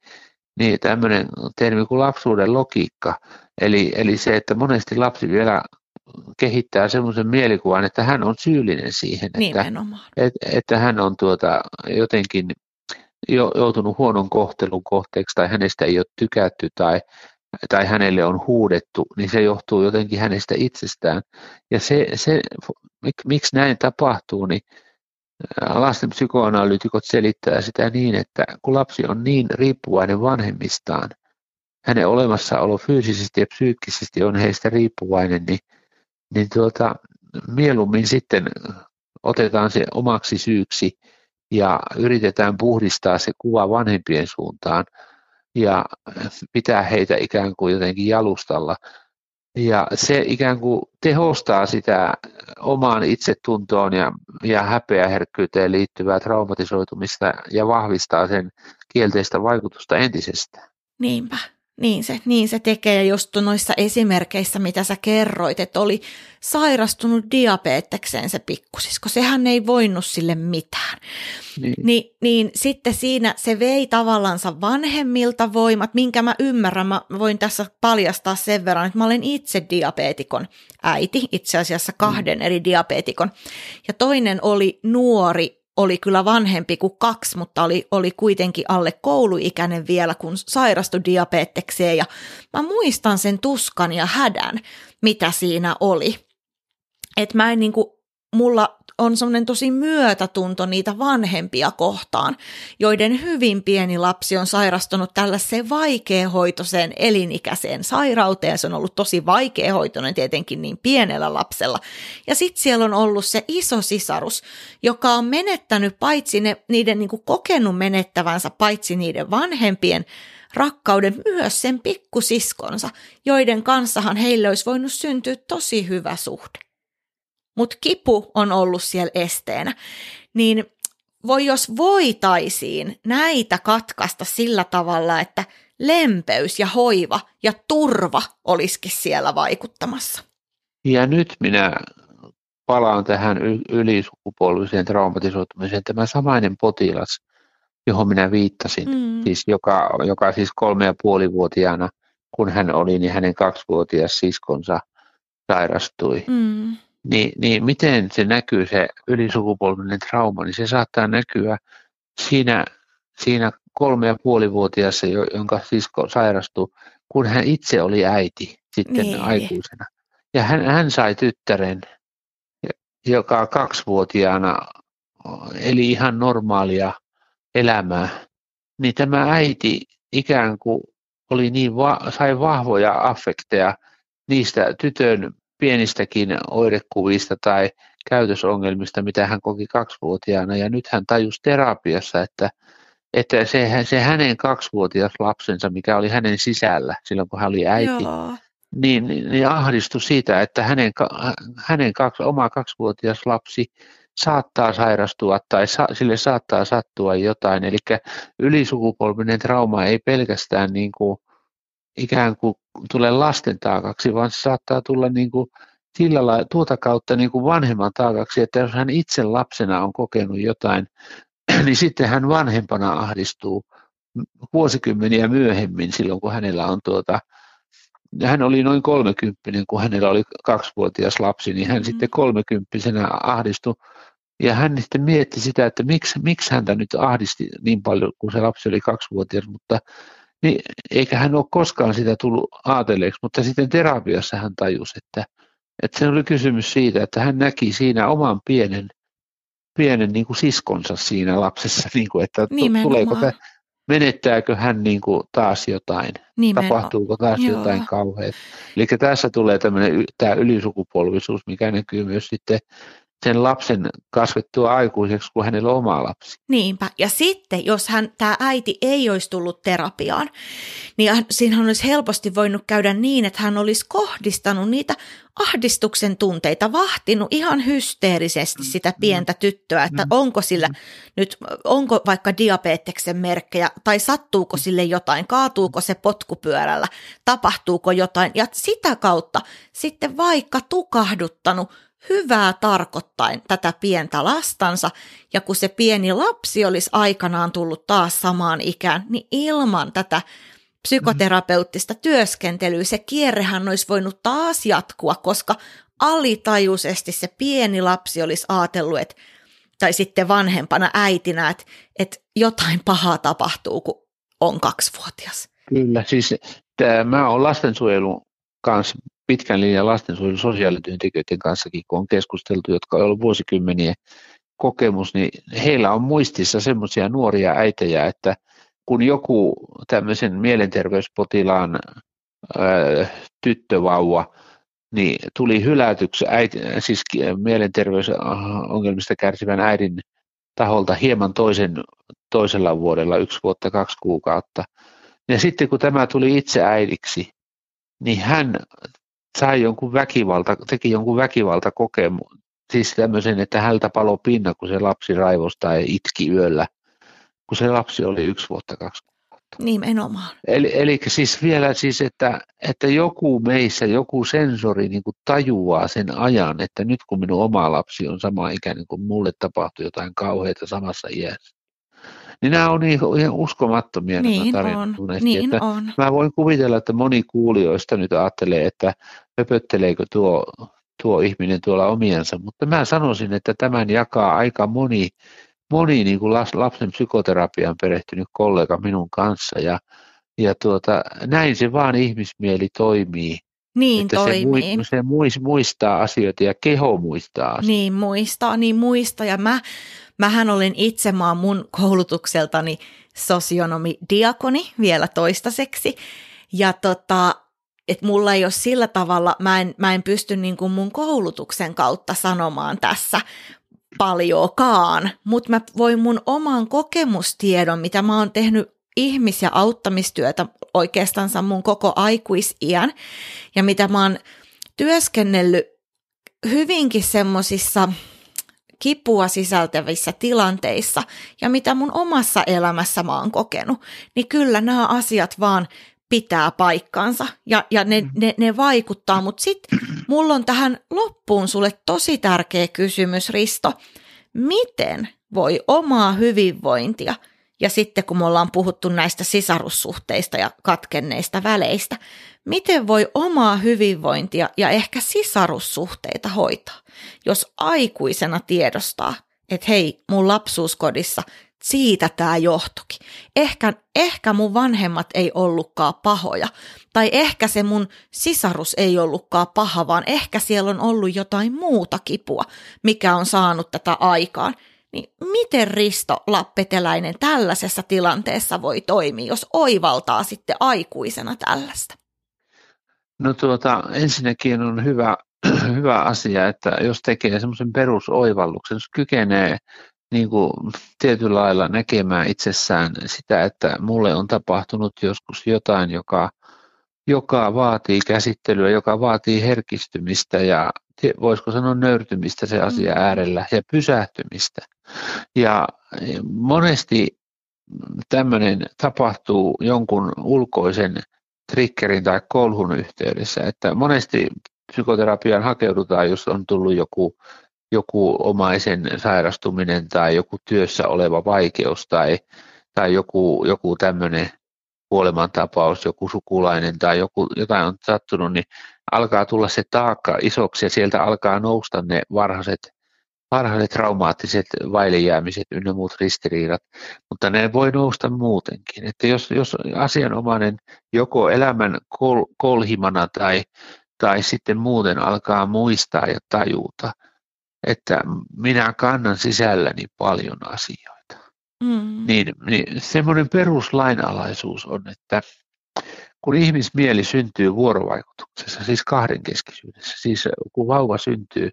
niin tämmöinen termi kuin lapsuuden logiikka, eli, eli se, että monesti lapsi vielä kehittää semmoisen mielikuvan, että hän on syyllinen siihen, että, että, että hän on tuota, jotenkin joutunut huonon kohtelun kohteeksi tai hänestä ei ole tykätty tai, tai hänelle on huudettu, niin se johtuu jotenkin hänestä itsestään. Ja se, se mik, miksi näin tapahtuu, niin lasten psykoanalyytikot selittää sitä niin, että kun lapsi on niin riippuvainen vanhemmistaan, hänen olemassaolo fyysisesti ja psyykkisesti on heistä riippuvainen, niin, niin tuota, mieluummin sitten otetaan se omaksi syyksi ja yritetään puhdistaa se kuva vanhempien suuntaan ja pitää heitä ikään kuin jotenkin jalustalla. Ja se ikään kuin tehostaa sitä omaan itsetuntoon ja, ja häpeäherkkyyteen liittyvää traumatisoitumista ja vahvistaa sen kielteistä vaikutusta entisestään. Niinpä. Niin se, niin se tekee, just noissa esimerkkeissä, mitä sä kerroit, että oli sairastunut diabetekseen se pikkusisko, sehän ei voinut sille mitään. Niin. Ni, niin sitten siinä se vei tavallansa vanhemmilta voimat, minkä mä ymmärrän, mä voin tässä paljastaa sen verran, että mä olen itse diabeetikon äiti, itse asiassa kahden mm. eri diabeetikon, ja toinen oli nuori oli kyllä vanhempi kuin kaksi, mutta oli, oli kuitenkin alle kouluikäinen vielä, kun sairastui diabetekseen. Ja mä muistan sen tuskan ja hädän, mitä siinä oli. Että mä en niin kuin, mulla on semmoinen tosi myötätunto niitä vanhempia kohtaan, joiden hyvin pieni lapsi on sairastunut tällaiseen vaikeahoitoiseen elinikäiseen sairauteen. Se on ollut tosi vaikeahoitoinen tietenkin niin pienellä lapsella. Ja sitten siellä on ollut se iso sisarus, joka on menettänyt paitsi ne, niiden niin kuin kokenut menettävänsä paitsi niiden vanhempien rakkauden myös sen pikkusiskonsa, joiden kanssahan heille olisi voinut syntyä tosi hyvä suhde mutta kipu on ollut siellä esteenä, niin voi jos voitaisiin näitä katkaista sillä tavalla, että lempeys ja hoiva ja turva olisikin siellä vaikuttamassa. Ja nyt minä palaan tähän ylisukupolviseen traumatisoitumiseen. Tämä samainen potilas, johon minä viittasin, mm. siis joka, joka siis kolme ja puolivuotiaana, kun hän oli, niin hänen kaksivuotias siskonsa sairastui. Mm niin, niin miten se näkyy se ylisukupolvinen trauma, niin se saattaa näkyä siinä, siinä kolme ja puolivuotiaassa, jonka sisko sairastui, kun hän itse oli äiti sitten niin. aikuisena. Ja hän, hän sai tyttären, joka kaksivuotiaana eli ihan normaalia elämää. Niin tämä äiti ikään kuin oli niin va- sai vahvoja affekteja niistä tytön pienistäkin oirekuvista tai käytösongelmista, mitä hän koki kaksivuotiaana. Ja nyt hän tajusi terapiassa, että, että se, se hänen kaksivuotias lapsensa, mikä oli hänen sisällä silloin, kun hän oli äiti, niin, niin, niin ahdistui siitä, että hänen, hänen kaksi, oma kaksivuotias lapsi saattaa sairastua tai sa, sille saattaa sattua jotain. Eli ylisukupolvinen trauma ei pelkästään niin kuin ikään kuin tule lasten taakaksi, vaan se saattaa tulla niin kuin sillä lailla, tuota kautta niin kuin vanhemman taakaksi, että jos hän itse lapsena on kokenut jotain, niin sitten hän vanhempana ahdistuu vuosikymmeniä myöhemmin silloin, kun hänellä on tuota, hän oli noin kolmekymppinen, kun hänellä oli kaksivuotias lapsi, niin hän mm. sitten kolmekymppisenä ahdistui. Ja hän sitten mietti sitä, että miksi, miksi häntä nyt ahdisti niin paljon, kun se lapsi oli kaksivuotias, mutta niin eikä hän ole koskaan sitä tullut ajatelleeksi, mutta sitten terapiassa hän tajusi, että, että se oli kysymys siitä, että hän näki siinä oman pienen, pienen niin kuin siskonsa siinä lapsessa, niin kuin, että Nimenomaan. tuleeko tämä, menettääkö hän niin kuin taas jotain, Nimenomaan. tapahtuuko taas Joo. jotain kauheaa. Eli tässä tulee tämmöinen, tämä ylisukupolvisuus, mikä näkyy myös sitten sen lapsen kasvettua aikuiseksi, kun hänellä on oma lapsi. Niinpä. Ja sitten, jos hän, tämä äiti ei olisi tullut terapiaan, niin siinähän olisi helposti voinut käydä niin, että hän olisi kohdistanut niitä ahdistuksen tunteita, vahtinut ihan hysteerisesti mm. sitä pientä tyttöä, että mm. onko sillä nyt, onko vaikka diabeteksen merkkejä, tai sattuuko sille jotain, kaatuuko se potkupyörällä, tapahtuuko jotain, ja sitä kautta sitten vaikka tukahduttanut hyvää tarkoittain tätä pientä lastansa, ja kun se pieni lapsi olisi aikanaan tullut taas samaan ikään, niin ilman tätä psykoterapeuttista työskentelyä se kierrehän olisi voinut taas jatkua, koska alitajuisesti se pieni lapsi olisi ajatellut, että, tai sitten vanhempana äitinä, että, että jotain pahaa tapahtuu, kun on kaksivuotias. Kyllä, siis tämä, mä olen lastensuojelun kanssa pitkän linjan lastensuojelun sosiaalityöntekijöiden kanssakin, kun on keskusteltu, jotka on ollut vuosikymmeniä kokemus, niin heillä on muistissa semmoisia nuoria äitejä, että kun joku tämmöisen mielenterveyspotilaan ää, tyttövauva niin tuli hylätyksi äiti, siis mielenterveysongelmista kärsivän äidin taholta hieman toisen, toisella vuodella, yksi vuotta, kaksi kuukautta. Ja sitten kun tämä tuli itse äidiksi, niin hän sai jonkun väkivalta, teki jonkun väkivaltakokemuksen, siis tämmöisen, että hältä palo pinna, kun se lapsi raivosta ja itki yöllä, kun se lapsi oli yksi vuotta, kaksi Nimenomaan. Eli, eli siis vielä siis, että, että joku meissä, joku sensori niin kuin tajuaa sen ajan, että nyt kun minun oma lapsi on sama ikäinen kuin mulle tapahtui jotain kauheita samassa iässä. Niin nämä on niin, ihan uskomattomia niin nämä tarinat on, niin että on. Mä voin kuvitella, että moni kuulijoista nyt ajattelee, että höpötteleekö tuo, tuo ihminen tuolla omiensa, mutta mä sanoisin, että tämän jakaa aika moni moni niin kuin lapsen psykoterapiaan perehtynyt kollega minun kanssa ja, ja tuota, näin se vaan ihmismieli toimii. Niin että toimii. Se, se muistaa asioita ja keho muistaa asioita. Niin muistaa, niin muistaa. Ja mä, mähän olen itse, mä mun koulutukseltani sosionomi diakoni vielä toistaiseksi. Ja tota, että mulla ei ole sillä tavalla, mä en, mä en pysty niin kuin mun koulutuksen kautta sanomaan tässä paljoakaan, mutta mä voin mun oman kokemustiedon, mitä mä oon tehnyt ihmis- ja auttamistyötä oikeastaan mun koko aikuisiän ja mitä mä oon työskennellyt hyvinkin semmoisissa kipua sisältävissä tilanteissa ja mitä mun omassa elämässä mä oon kokenut, niin kyllä nämä asiat vaan pitää paikkansa ja, ja ne, ne, ne vaikuttaa. Mutta sitten mulla on tähän loppuun sulle tosi tärkeä kysymys, Risto. Miten voi omaa hyvinvointia, ja sitten kun me ollaan puhuttu näistä sisarussuhteista ja katkenneista väleistä, miten voi omaa hyvinvointia ja ehkä sisarussuhteita hoitaa, jos aikuisena tiedostaa, että hei, mun lapsuuskodissa siitä tämä johtukin. Ehkä, ehkä mun vanhemmat ei ollutkaan pahoja, tai ehkä se mun sisarus ei ollutkaan paha, vaan ehkä siellä on ollut jotain muuta kipua, mikä on saanut tätä aikaan. Niin miten Risto Lappeteläinen tällaisessa tilanteessa voi toimia, jos oivaltaa sitten aikuisena tällaista? No tuota, ensinnäkin on hyvä, hyvä asia, että jos tekee semmoisen perusoivalluksen, jos kykenee niin kuin tietyllä lailla näkemään itsessään sitä, että mulle on tapahtunut joskus jotain, joka, joka vaatii käsittelyä, joka vaatii herkistymistä ja voisiko sanoa nöyrtymistä se asia mm. äärellä ja pysähtymistä. Ja monesti tämmöinen tapahtuu jonkun ulkoisen triggerin tai kolhun yhteydessä, että monesti psykoterapiaan hakeudutaan, jos on tullut joku joku omaisen sairastuminen tai joku työssä oleva vaikeus tai, tai joku, joku tämmöinen kuolemantapaus, joku sukulainen tai joku, jotain on sattunut, niin alkaa tulla se taakka isoksi ja sieltä alkaa nousta ne varhaiset, varhaiset traumaattiset vailejäämiset ynnä muut ristiriidat, mutta ne voi nousta muutenkin. Että jos, jos asianomainen joko elämän kol, kolhimana tai, tai sitten muuten alkaa muistaa ja tajuta, että minä kannan sisälläni paljon asioita. Mm. Niin, niin semmoinen peruslainalaisuus on, että kun ihmismieli syntyy vuorovaikutuksessa, siis kahdenkeskisyydessä, siis kun vauva syntyy,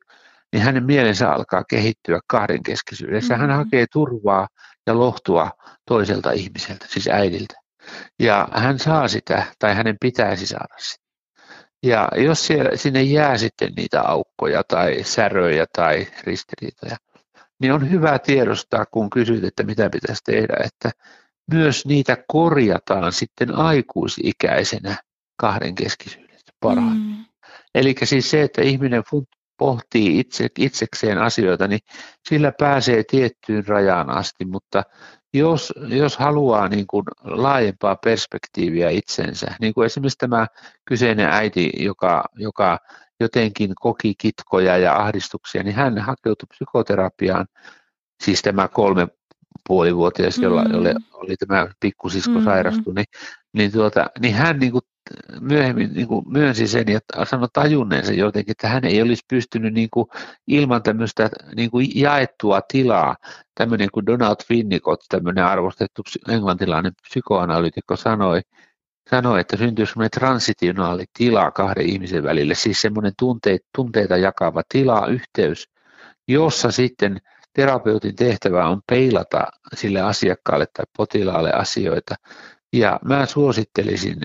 niin hänen mielensä alkaa kehittyä kahdenkeskisyydessä. Mm-hmm. Hän hakee turvaa ja lohtua toiselta ihmiseltä, siis äidiltä. Ja hän saa sitä, tai hänen pitäisi saada sitä. Ja jos siellä, sinne jää sitten niitä aukkoja tai säröjä tai ristiriitoja, niin on hyvä tiedostaa, kun kysyt, että mitä pitäisi tehdä, että myös niitä korjataan sitten aikuisikäisenä kahden keskisyydessä parhaimmin. Mm. Eli siis se, että ihminen pohtii itse, itsekseen asioita, niin sillä pääsee tiettyyn rajaan asti, mutta jos, jos haluaa niin kuin laajempaa perspektiiviä itsensä, niin kuin esimerkiksi tämä kyseinen äiti, joka, joka jotenkin koki kitkoja ja ahdistuksia, niin hän hakeutui psykoterapiaan, siis tämä kolme puolivuotias, jolla, mm. jolle oli tämä pikkusisko mm. sairastu, niin, niin, tuota, niin hän niin kuin myöhemmin niin kuin myönsi sen ja sanoi tajunneensa jotenkin, että hän ei olisi pystynyt niin kuin ilman tämmöistä niin kuin jaettua tilaa, tämmöinen kuin Donald Winnicott, tämmöinen arvostettu englantilainen psykoanalyytikko sanoi, sanoi, että syntyy semmoinen transitionaali tila kahden ihmisen välille, siis semmoinen tunteita, tunteita jakava tila, yhteys, jossa sitten terapeutin tehtävä on peilata sille asiakkaalle tai potilaalle asioita. Ja mä suosittelisin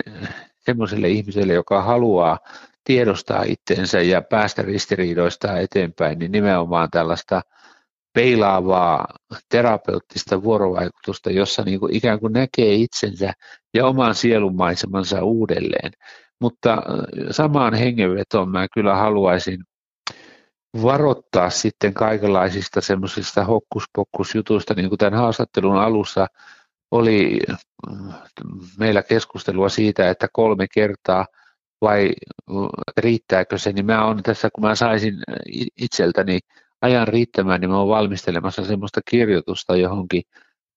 semmoiselle ihmiselle, joka haluaa tiedostaa itsensä ja päästä ristiriidoista eteenpäin, niin nimenomaan tällaista peilaavaa terapeuttista vuorovaikutusta, jossa niin kuin ikään kuin näkee itsensä ja oman sielunmaisemansa uudelleen. Mutta äh, samaan hengenvetoon mä kyllä haluaisin varoittaa sitten kaikenlaisista semmoisista hokkuspokkusjutuista, niin kuin tämän haastattelun alussa oli meillä keskustelua siitä, että kolme kertaa vai riittääkö se, niin mä on tässä, kun mä saisin itseltäni ajan riittämään, niin mä olen valmistelemassa semmoista kirjoitusta johonkin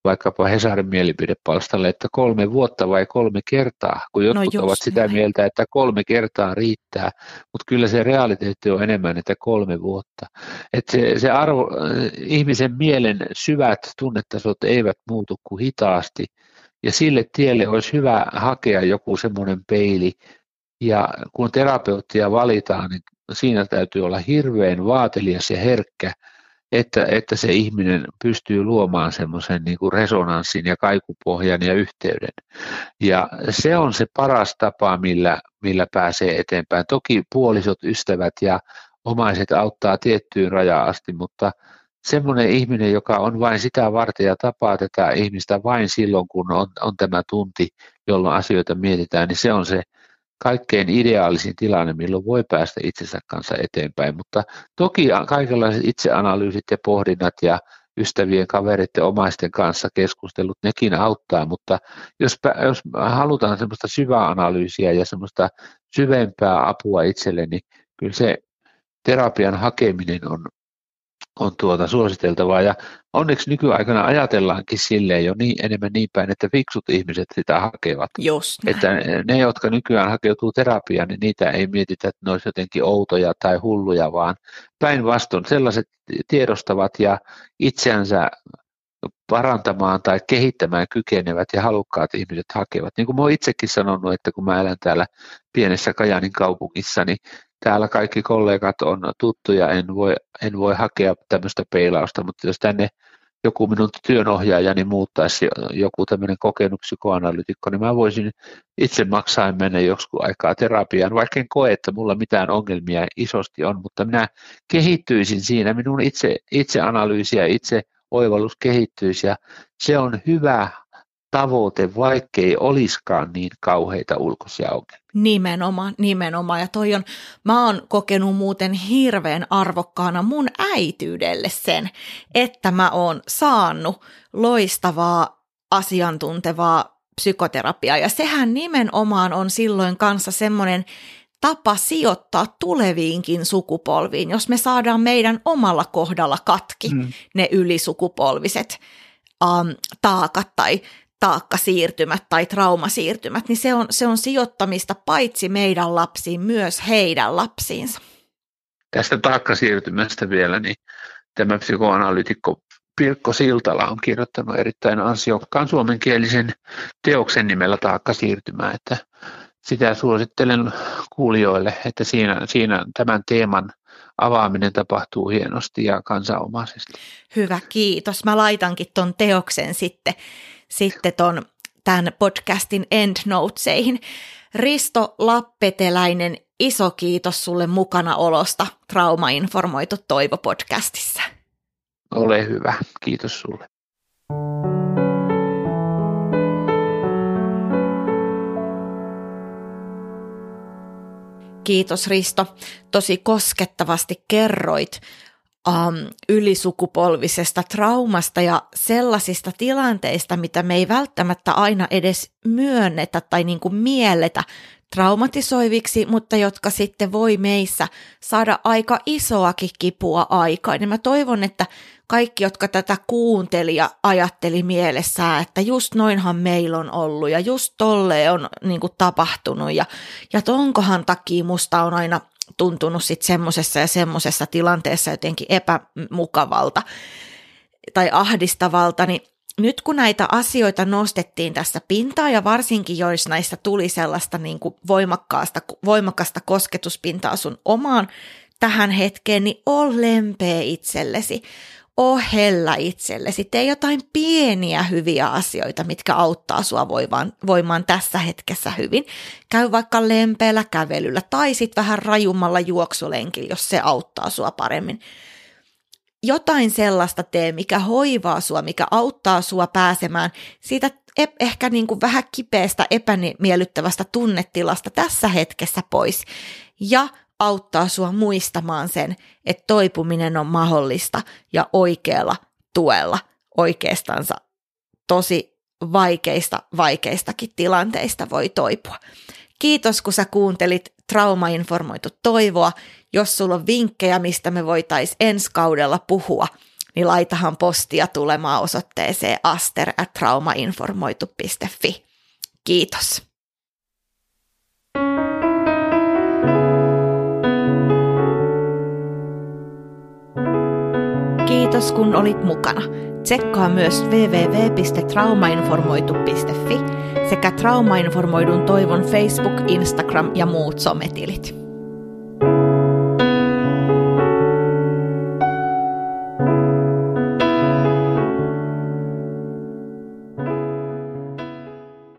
vaikkapa Hesarin mielipidepalstalle, että kolme vuotta vai kolme kertaa, kun no jotkut no ovat sitä näin. mieltä, että kolme kertaa riittää, mutta kyllä se realiteetti on enemmän, että kolme vuotta. Että se, se arvo, ihmisen mielen syvät tunnetasot eivät muutu kuin hitaasti, ja sille tielle olisi hyvä hakea joku semmoinen peili, ja kun terapeuttia valitaan, niin siinä täytyy olla hirveän vaatelias ja herkkä, että, että se ihminen pystyy luomaan semmoisen niin kuin resonanssin ja kaikupohjan ja yhteyden. Ja se on se paras tapa, millä, millä pääsee eteenpäin. Toki puolisot, ystävät ja omaiset auttaa tiettyyn rajaan asti, mutta semmoinen ihminen, joka on vain sitä varten ja tapaa tätä ihmistä vain silloin, kun on, on tämä tunti, jolloin asioita mietitään, niin se on se kaikkein ideaalisin tilanne, milloin voi päästä itsensä kanssa eteenpäin. Mutta toki kaikenlaiset itseanalyysit ja pohdinnat ja ystävien, kavereiden, omaisten kanssa keskustelut, nekin auttaa, mutta jos, jos halutaan semmoista syvää analyysiä ja semmoista syvempää apua itselle, niin kyllä se terapian hakeminen on, on tuota suositeltavaa ja onneksi nykyaikana ajatellaankin silleen jo niin, enemmän niin päin, että fiksut ihmiset sitä hakevat. Just että ne, jotka nykyään hakeutuu terapiaan, niin niitä ei mietitä, että ne olisivat jotenkin outoja tai hulluja, vaan päinvastoin sellaiset tiedostavat ja itseänsä parantamaan tai kehittämään kykenevät ja halukkaat ihmiset hakevat. Niin kuin mä itsekin sanonut, että kun mä elän täällä pienessä Kajanin kaupungissa, niin täällä kaikki kollegat on tuttuja, en voi, en voi hakea tämmöistä peilausta, mutta jos tänne joku minun työnohjaajani muuttaisi joku tämmöinen kokenut psykoanalyytikko, niin mä voisin itse maksaa mennä joskus aikaa terapiaan, vaikka en koe, että mulla mitään ongelmia isosti on, mutta minä kehittyisin siinä, minun itse, itseanalyysi ja itse oivallus kehittyisi ja se on hyvä tavoite, vaikkei olisikaan niin kauheita ulkoisia ongelmia. Nimenomaan, nimenomaan. Ja toi on, mä oon kokenut muuten hirveän arvokkaana mun äityydelle sen, että mä oon saanut loistavaa, asiantuntevaa psykoterapiaa. Ja sehän nimenomaan on silloin kanssa semmoinen tapa sijoittaa tuleviinkin sukupolviin, jos me saadaan meidän omalla kohdalla katki mm. ne ylisukupolviset um, taakat tai taakkasiirtymät tai traumasiirtymät, niin se on, se on sijoittamista paitsi meidän lapsiin, myös heidän lapsiinsa. Tästä taakkasiirtymästä vielä, niin tämä psykoanalyytikko Pirkko Siltala on kirjoittanut erittäin ansiokkaan suomenkielisen teoksen nimellä Taakkasiirtymä, että sitä suosittelen kuulijoille, että siinä, siinä tämän teeman avaaminen tapahtuu hienosti ja kansanomaisesti. Hyvä, kiitos. Mä laitankin ton teoksen sitten sitten ton, tämän podcastin endnoteseihin. Risto Lappeteläinen, iso kiitos sulle mukana olosta Trauma-informoitu Toivo-podcastissa. Ole hyvä, kiitos sulle. Kiitos Risto. Tosi koskettavasti kerroit um, ylisukupolvisesta traumasta ja sellaisista tilanteista, mitä me ei välttämättä aina edes myönnetä tai niin kuin mielletä traumatisoiviksi, mutta jotka sitten voi meissä saada aika isoakin kipua aikaan. Ja mä toivon, että kaikki, jotka tätä kuunteli ja ajatteli mielessään, että just noinhan meillä on ollut ja just tolle on niin kuin, tapahtunut ja, ja tonkohan takia musta on aina tuntunut sitten semmoisessa ja semmoisessa tilanteessa jotenkin epämukavalta tai ahdistavalta, niin nyt kun näitä asioita nostettiin tässä pintaa ja varsinkin jos näistä tuli sellaista niin kuin voimakkaasta, voimakasta kosketuspintaa sun omaan tähän hetkeen, niin ole lempeä itsellesi. O hellä itsellesi. Tee jotain pieniä hyviä asioita, mitkä auttaa sua voimaan, voimaan tässä hetkessä hyvin. Käy vaikka lempeällä kävelyllä tai sitten vähän rajummalla juoksulenkillä, jos se auttaa sua paremmin jotain sellaista tee, mikä hoivaa sua, mikä auttaa sua pääsemään siitä ehkä niin kuin vähän kipeästä, epämiellyttävästä tunnetilasta tässä hetkessä pois ja auttaa sua muistamaan sen, että toipuminen on mahdollista ja oikealla tuella oikeastansa tosi vaikeista, vaikeistakin tilanteista voi toipua. Kiitos, kun sä kuuntelit Traumainformoitu toivoa. Jos sulla on vinkkejä, mistä me voitaisiin ensi kaudella puhua, niin laitahan postia tulemaan osoitteeseen aster.traumainformoitu.fi. Kiitos. Kiitos kun olit mukana. Tsekkaa myös www.traumainformoitu.fi sekä Traumainformoidun toivon Facebook, Instagram ja muut sometilit.